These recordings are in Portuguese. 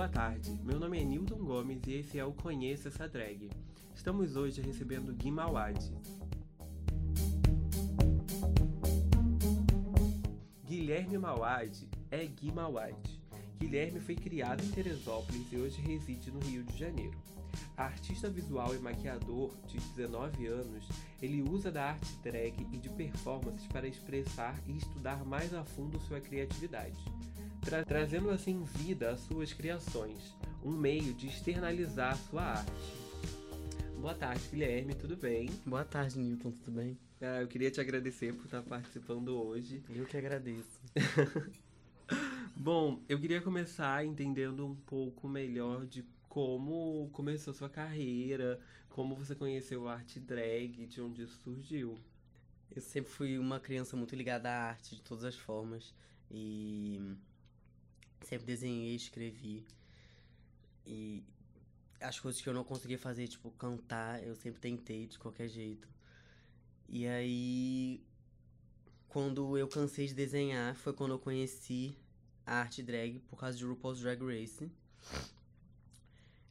Boa tarde, meu nome é Newton Gomes e esse é o Conheça essa Drag. Estamos hoje recebendo Gui Mawad. Guilherme Mawad é Gui Mawad. Guilherme foi criado em Teresópolis e hoje reside no Rio de Janeiro. Artista visual e maquiador de 19 anos, ele usa da arte drag e de performances para expressar e estudar mais a fundo sua criatividade, tra trazendo assim vida às suas criações, um meio de externalizar sua arte. Boa tarde, Guilherme, tudo bem? Boa tarde, Newton, tudo bem? Ah, eu queria te agradecer por estar participando hoje. Eu que agradeço. Bom, eu queria começar entendendo um pouco melhor de como começou sua carreira, como você conheceu a arte drag, de onde isso surgiu. Eu sempre fui uma criança muito ligada à arte de todas as formas e sempre desenhei, escrevi e as coisas que eu não conseguia fazer, tipo cantar, eu sempre tentei de qualquer jeito. E aí quando eu cansei de desenhar foi quando eu conheci a arte drag por causa de RuPaul's Drag Race.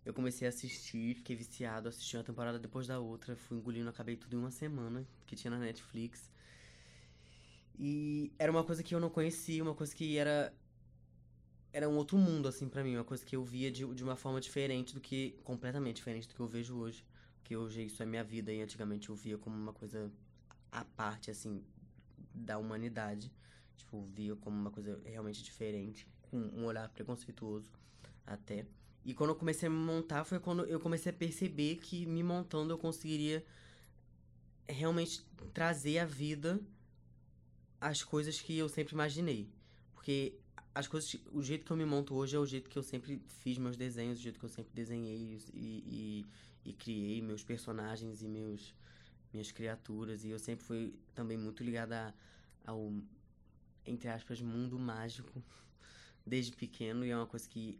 Eu comecei a assistir, fiquei viciado, assisti uma temporada depois da outra, fui engolindo, acabei tudo em uma semana, que tinha na Netflix. E era uma coisa que eu não conhecia, uma coisa que era era um outro mundo assim para mim, uma coisa que eu via de, de uma forma diferente do que completamente diferente do que eu vejo hoje, porque hoje isso é minha vida e antigamente eu via como uma coisa à parte assim da humanidade. Tipo, via como uma coisa realmente diferente, com um olhar preconceituoso até. E quando eu comecei a me montar foi quando eu comecei a perceber que me montando eu conseguiria realmente trazer à vida as coisas que eu sempre imaginei. Porque as coisas, o jeito que eu me monto hoje é o jeito que eu sempre fiz meus desenhos, o jeito que eu sempre desenhei e, e, e criei meus personagens e meus minhas criaturas. E eu sempre fui também muito ligada ao entre aspas, mundo mágico desde pequeno e é uma coisa que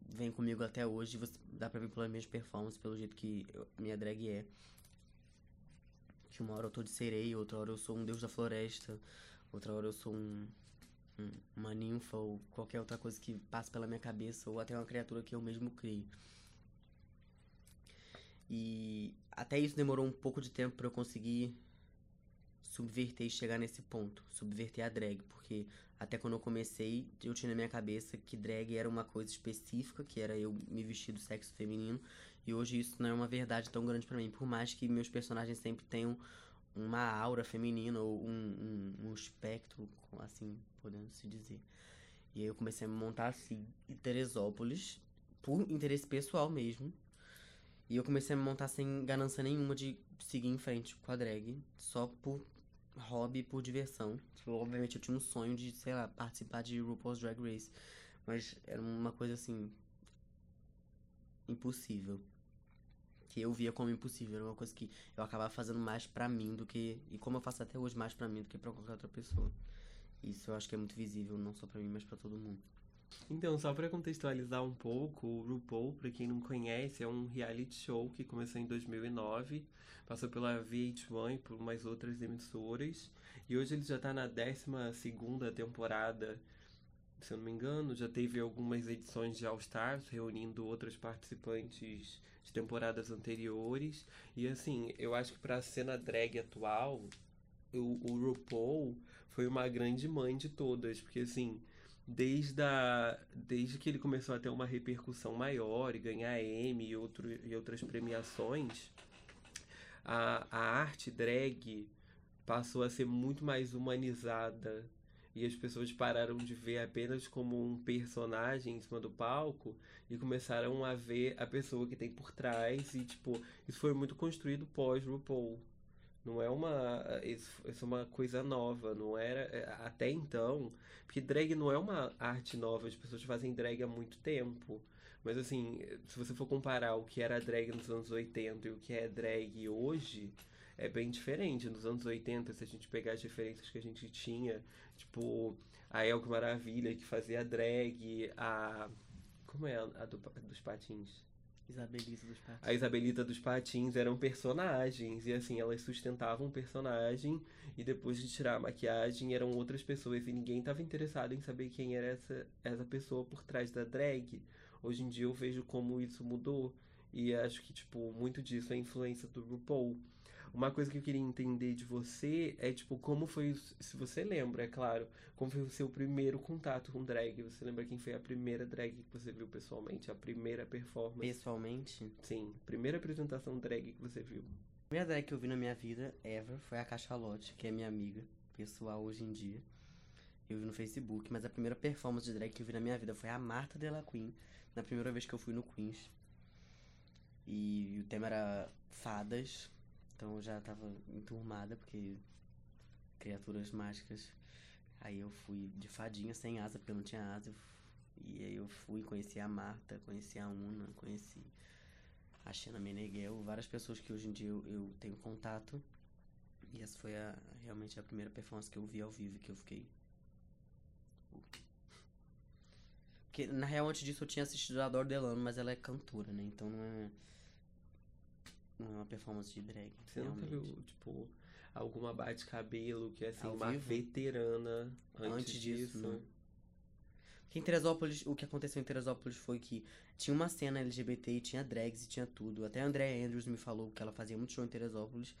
vem comigo até hoje. Você, dá pra ver pelas minhas performances, pelo jeito que eu, minha drag é. Que uma hora eu tô de sereia, outra hora eu sou um deus da floresta, outra hora eu sou um, um, uma ninfa ou qualquer outra coisa que passa pela minha cabeça, ou até uma criatura que eu mesmo crio. E até isso demorou um pouco de tempo para eu conseguir subverter e chegar nesse ponto, subverter a drag, porque até quando eu comecei, eu tinha na minha cabeça que drag era uma coisa específica, que era eu me vestir do sexo feminino, e hoje isso não é uma verdade tão grande para mim, por mais que meus personagens sempre tenham uma aura feminina ou um, um, um espectro, assim, podendo se dizer. E aí eu comecei a me montar assim em Teresópolis, por interesse pessoal mesmo. E eu comecei a me montar sem ganância nenhuma de seguir em frente com a drag, só por hobby por diversão. Tipo, obviamente eu tinha um sonho de, sei lá, participar de RuPaul's Drag Race. Mas era uma coisa assim. impossível. Que eu via como impossível. Era uma coisa que eu acabava fazendo mais pra mim do que. E como eu faço até hoje, mais pra mim do que pra qualquer outra pessoa. Isso eu acho que é muito visível, não só pra mim, mas pra todo mundo. Então, só para contextualizar um pouco, o RuPaul, para quem não conhece, é um reality show que começou em 2009, passou pela VH1 e por mais outras emissoras, e hoje ele já está na 12 temporada, se eu não me engano, já teve algumas edições de All Stars, reunindo outros participantes de temporadas anteriores, e assim, eu acho que para a cena drag atual, o, o RuPaul foi uma grande mãe de todas, porque assim desde, a, desde que ele começou a ter uma repercussão maior e ganhar Emmy e, outro, e outras premiações, a, a arte drag passou a ser muito mais humanizada e as pessoas pararam de ver apenas como um personagem em cima do palco e começaram a ver a pessoa que tem por trás e tipo isso foi muito construído pós RuPaul não é uma. Isso, isso, é uma coisa nova, não era. É, até então. Porque drag não é uma arte nova, as pessoas fazem drag há muito tempo. Mas assim, se você for comparar o que era drag nos anos 80 e o que é drag hoje, é bem diferente. Nos anos 80, se a gente pegar as diferenças que a gente tinha, tipo, a Elke Maravilha que fazia drag, a. Como é a, a do, dos patins? Isabelita dos Patins. A Isabelita dos Patins eram personagens. E assim, elas sustentavam um personagem. E depois de tirar a maquiagem, eram outras pessoas. E ninguém estava interessado em saber quem era essa, essa pessoa por trás da drag. hoje em dia eu vejo como isso mudou. E acho que, tipo, muito disso é influência do RuPaul. Uma coisa que eu queria entender de você é, tipo, como foi, se você lembra, é claro, como foi o seu primeiro contato com drag? Você lembra quem foi a primeira drag que você viu pessoalmente? A primeira performance? Pessoalmente? Sim, primeira apresentação drag que você viu. A primeira drag que eu vi na minha vida, ever, foi a Cachalote, que é minha amiga pessoal hoje em dia. Eu vi no Facebook, mas a primeira performance de drag que eu vi na minha vida foi a Marta Della Queen, na primeira vez que eu fui no Queens. E o tema era fadas, então eu já tava enturmada, porque criaturas mágicas. Aí eu fui de fadinha sem asa, porque eu não tinha asa. E aí eu fui, conheci a Marta, conheci a Una, conheci a Xena Meneghel, várias pessoas que hoje em dia eu, eu tenho contato. E essa foi a, realmente a primeira performance que eu vi ao vivo que eu fiquei. Porque, na real, antes disso eu tinha assistido a Dor Delano, mas ela é cantora, né? Então não é. Não é uma performance de drag. Você nunca realmente. viu, tipo, alguma bate-cabelo que é assim, Ao uma vivo? veterana antes, Antes disso, disso? Porque em Teresópolis, o que aconteceu em Teresópolis foi que tinha uma cena LGBT e tinha drags e tinha tudo. Até a Andrea Andrews me falou que ela fazia muito show em Teresópolis,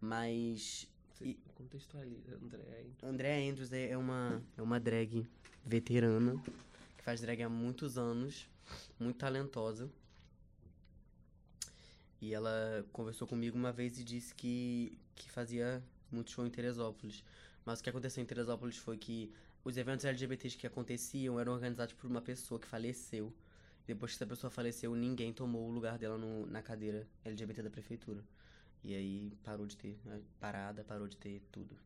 mas Você E- contextualiza, André. hein? Andrea Andrews é é uma, é uma drag veterana que faz drag há muitos anos, muito talentosa. E ela conversou comigo uma vez e disse que, que fazia muito show em Teresópolis. Mas o que aconteceu em Teresópolis foi que os eventos LGBTs que aconteciam eram organizados por uma pessoa que faleceu. Depois que essa pessoa faleceu, ninguém tomou o lugar dela no- na cadeira LGBT da prefeitura. E aí parou de ter né, parada, parou de ter tudo.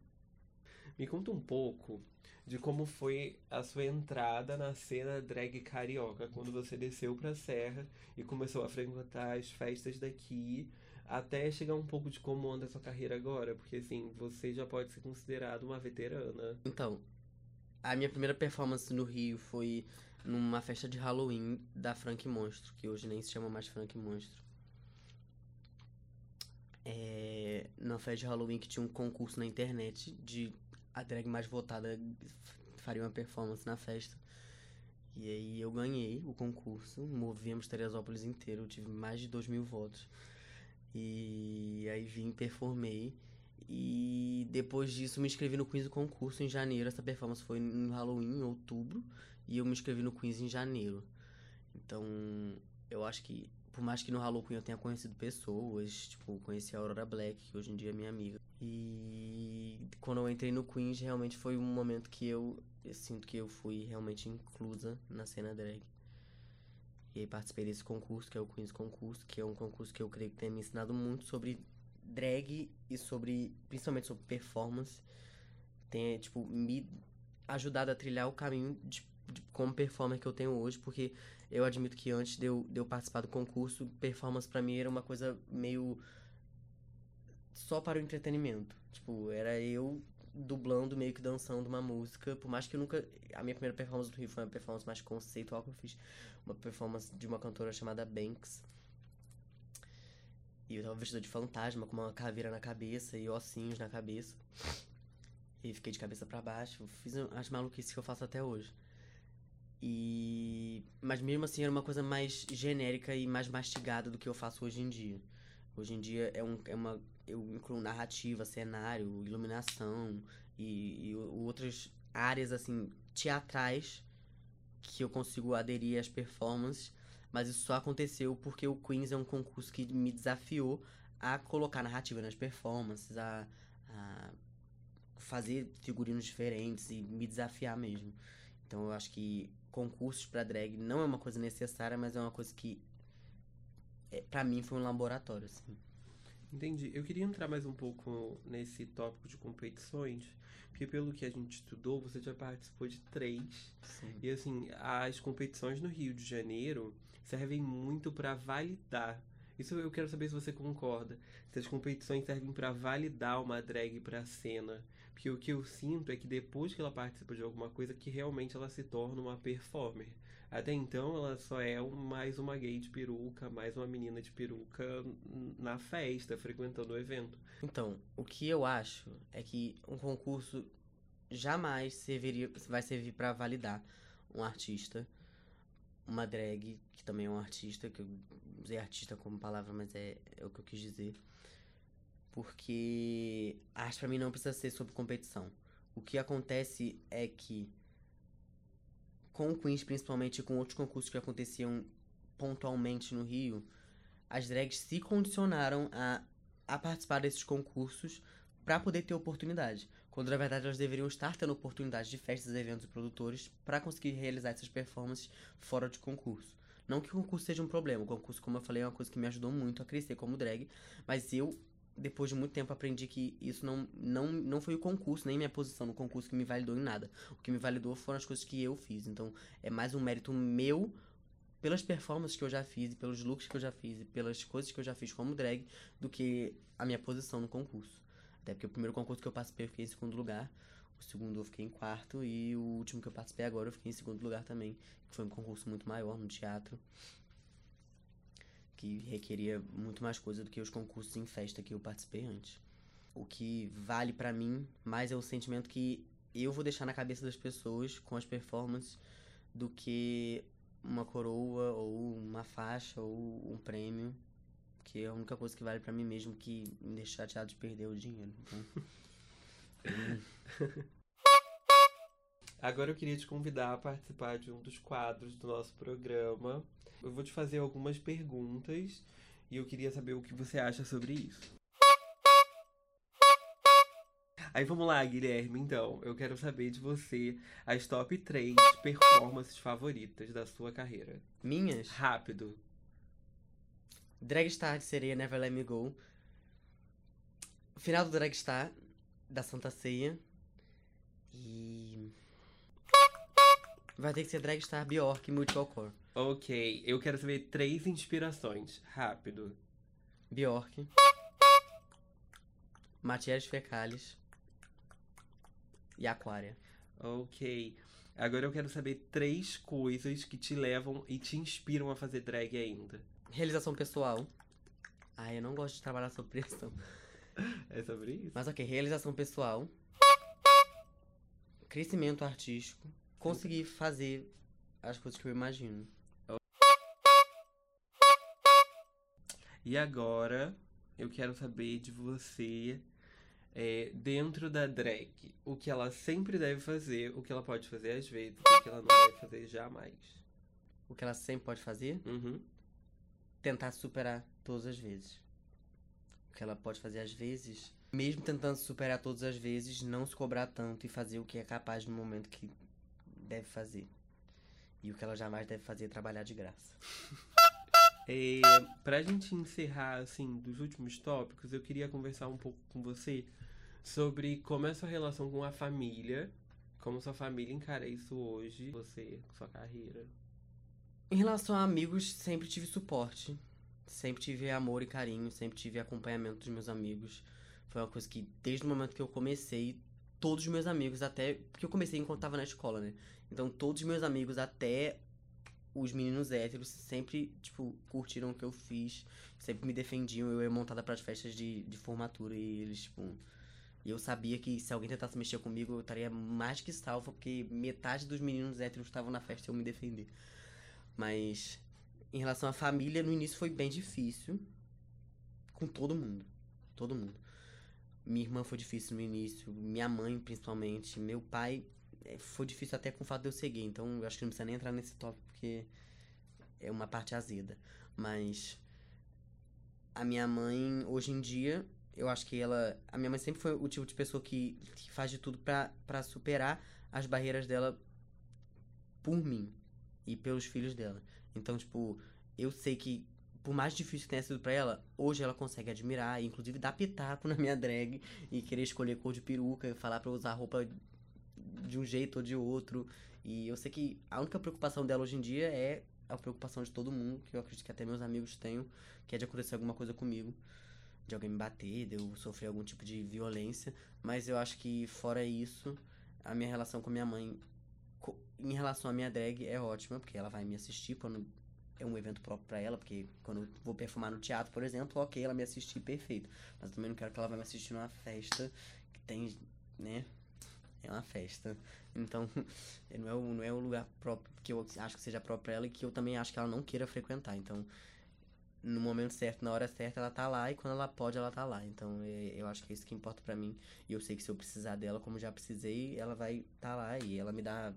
Me conta um pouco de como foi a sua entrada na cena drag carioca, quando você desceu pra Serra e começou a frequentar as festas daqui, até chegar um pouco de como anda a sua carreira agora, porque assim, você já pode ser considerado uma veterana. Então, a minha primeira performance no Rio foi numa festa de Halloween da Frank Monstro, que hoje nem se chama mais Frank Monstro. É, numa festa de Halloween que tinha um concurso na internet de a drag mais votada faria uma performance na festa. E aí eu ganhei o concurso, movemos Teresópolis inteiro, eu tive mais de 2 mil votos. E aí vim, performei. E depois disso me inscrevi no Queens do concurso em janeiro. Essa performance foi no Halloween, em outubro. E eu me inscrevi no Queens em janeiro. Então, eu acho que, por mais que no Halloween eu tenha conhecido pessoas, tipo, conheci a Aurora Black, que hoje em dia é minha amiga. E quando eu entrei no Queens, realmente foi um momento que eu, eu sinto que eu fui realmente inclusa na cena drag. E aí participei desse concurso, que é o Queens Concurso, que é um concurso que eu creio que tem me ensinado muito sobre drag e sobre, principalmente sobre performance. Tem, tipo, me ajudado a trilhar o caminho de, de como performer que eu tenho hoje, porque eu admito que antes de eu, de eu participar do concurso, performance pra mim era uma coisa meio só para o entretenimento. Tipo, era eu dublando, meio que dançando uma música, por mais que eu nunca. A minha primeira performance do Rio foi uma performance mais conceitual que eu fiz. Uma performance de uma cantora chamada Banks. E eu tava vestida de fantasma, com uma caveira na cabeça e ossinhos na cabeça. E fiquei de cabeça pra baixo. Fiz as maluquices que eu faço até hoje. E. Mas mesmo assim era uma coisa mais genérica e mais mastigada do que eu faço hoje em dia. Hoje em dia é, um, é uma. Eu incluo narrativa, cenário, iluminação e, e outras áreas assim teatrais que eu consigo aderir às performances. Mas isso só aconteceu porque o Queens é um concurso que me desafiou a colocar narrativa nas performances, a, a fazer figurinos diferentes e me desafiar mesmo. Então eu acho que concursos pra drag não é uma coisa necessária, mas é uma coisa que para mim foi um laboratório, assim. Entendi. Eu queria entrar mais um pouco nesse tópico de competições, porque pelo que a gente estudou, você já participou de três. Sim. E assim, as competições no Rio de Janeiro servem muito pra validar. Isso eu quero saber se você concorda. Se as competições servem pra validar uma drag pra cena. Porque o que eu sinto é que depois que ela participa de alguma coisa, que realmente ela se torna uma performer. Até então ela só é mais uma gay de peruca, mais uma menina de peruca na festa, frequentando o evento. Então, o que eu acho é que um concurso jamais serviria, vai servir pra validar um artista. uma drag, que também é um artista, que eu usei artista como palavra, mas é, é o que eu quis dizer. Porque a arte pra mim não precisa ser sobre competição. O que acontece é que com o Queens, principalmente com outros concursos que aconteciam pontualmente no Rio, as drags se condicionaram a, a participar desses concursos para poder ter oportunidade. Quando na verdade elas deveriam estar tendo oportunidade de festas, eventos e produtores para conseguir realizar essas performances fora de concurso. Não que o concurso seja um problema, o concurso, como eu falei, é uma coisa que me ajudou muito a crescer como drag, mas eu, depois de muito tempo, aprendi que isso não, não, não foi o concurso, nem minha posição no concurso que me validou em nada. O que me validou foram as coisas que eu fiz. Então, é mais um mérito meu pelas performances que eu já fiz, pelos looks que eu já fiz, e pelas coisas que eu já fiz como drag, do que a minha posição no concurso. Até porque o primeiro concurso que eu participei eu fiquei em segundo lugar, o segundo eu fiquei em quarto e o último que eu participei agora eu fiquei em segundo lugar também, que foi um concurso muito maior no teatro, que requeria muito mais coisa do que os concursos em festa que eu participei antes. O que vale para mim mais é o sentimento que eu vou deixar na cabeça das pessoas com as performances do que uma coroa ou uma faixa ou um prêmio, que é a única coisa que vale para mim mesmo que me deixa chateado de perder o dinheiro. Então... Agora eu queria te convidar a participar de um dos quadros do nosso programa. Eu vou te fazer algumas perguntas e eu queria saber o que você acha sobre isso. Aí vamos lá, Guilherme, então. Eu quero saber de você as top 3 performances favoritas da sua carreira. Minhas? Rápido. Dragstar de sereia Never Let Me Go. Final do Dragstar da Santa Ceia. E. Vai ter que ser Dragstar Bjork Multiple Core. Ok, eu quero saber três inspirações. Rápido. Bjork. Matérias fecales. E Aquária. Ok. Agora eu quero saber três coisas que te levam e te inspiram a fazer drag ainda. Realização pessoal. Ai, eu não gosto de trabalhar sob pressão. É sobre isso? Mas ok, realização pessoal. Crescimento artístico. Conseguir fazer as coisas que eu imagino. E agora eu quero saber de você, é, dentro da drag, o que ela sempre deve fazer, o que ela pode fazer às vezes, o que ela não deve fazer jamais. O que ela sempre pode fazer? Uhum. Tentar superar todas as vezes. O que ela pode fazer às vezes, mesmo tentando superar todas as vezes, não se cobrar tanto e fazer o que é capaz no momento que deve fazer. E o que ela jamais deve fazer é trabalhar de graça. É, pra gente encerrar, assim, dos últimos tópicos, eu queria conversar um pouco com você sobre como é a sua relação com a família, como sua família encara isso hoje, você, sua carreira. Em relação a amigos, sempre tive suporte. Sempre tive amor e carinho, sempre tive acompanhamento dos meus amigos. Foi uma coisa que, desde o momento que eu comecei, todos os meus amigos, até. Porque eu comecei enquanto tava na escola, né? Então, todos os meus amigos, até os meninos héteros, sempre, tipo, curtiram o que eu fiz. Sempre me defendiam. Eu ia montada pras festas de, de formatura e eles, tipo. E eu sabia que se alguém tentasse mexer comigo, eu estaria mais que salva, porque metade dos meninos héteros estavam na festa e eu me defender. Mas em relação à família, no início foi bem difícil. Com todo mundo. Todo mundo. Minha irmã foi difícil no início, minha mãe principalmente, meu pai é, foi difícil até com o fato de eu seguir, então eu acho que não precisa nem entrar nesse tópico porque é uma parte azeda. Mas a minha mãe, hoje em dia, eu acho que ela. A minha mãe sempre foi o tipo de pessoa que, que faz de tudo para superar as barreiras dela por mim e pelos filhos dela. Então, tipo, eu sei que por mais difícil que tenha sido pra ela, hoje ela consegue admirar, inclusive dar pitaco na minha drag e querer escolher cor de peruca, falar eu usar roupa de um jeito ou de outro. E eu sei que a única preocupação dela hoje em dia é a preocupação de todo mundo, que eu acredito que até meus amigos tenham, que é de acontecer alguma coisa comigo. De alguém me bater, de eu sofrer algum tipo de violência. Mas eu acho que, fora isso, a minha relação com minha mãe, em relação à minha drag, é ótima, porque ela vai me assistir quando é um evento próprio para ela, porque quando eu vou perfumar no teatro, por exemplo, ok, ela me assistir perfeito. Mas eu também não quero que ela vá me assistir numa festa que tem, né, é uma festa. Então, não é, o, não é o lugar próprio que eu acho que seja próprio pra ela e que eu também acho que ela não queira frequentar. Então, no momento certo, na hora certa, ela tá lá e quando ela pode, ela tá lá. Então, é, eu acho que é isso que importa para mim. E eu sei que se eu precisar dela, como já precisei, ela vai tá lá e ela me dá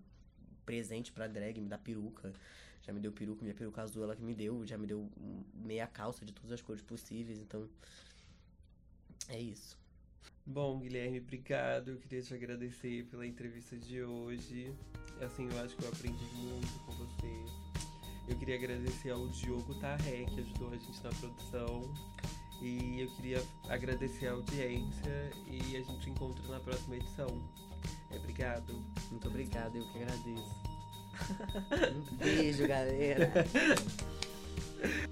presente pra drag, me dá peruca. Já me deu peruca, minha peruca azul ela que me deu, já me deu meia calça de todas as cores possíveis. Então, é isso. Bom, Guilherme, obrigado. Eu queria te agradecer pela entrevista de hoje. Assim, eu acho que eu aprendi muito com você. Eu queria agradecer ao Diogo Tarré, que ajudou a gente na produção. E eu queria agradecer a audiência e a gente se encontra na próxima edição. É, obrigado. Muito obrigado, eu que agradeço. Um beijo, galera.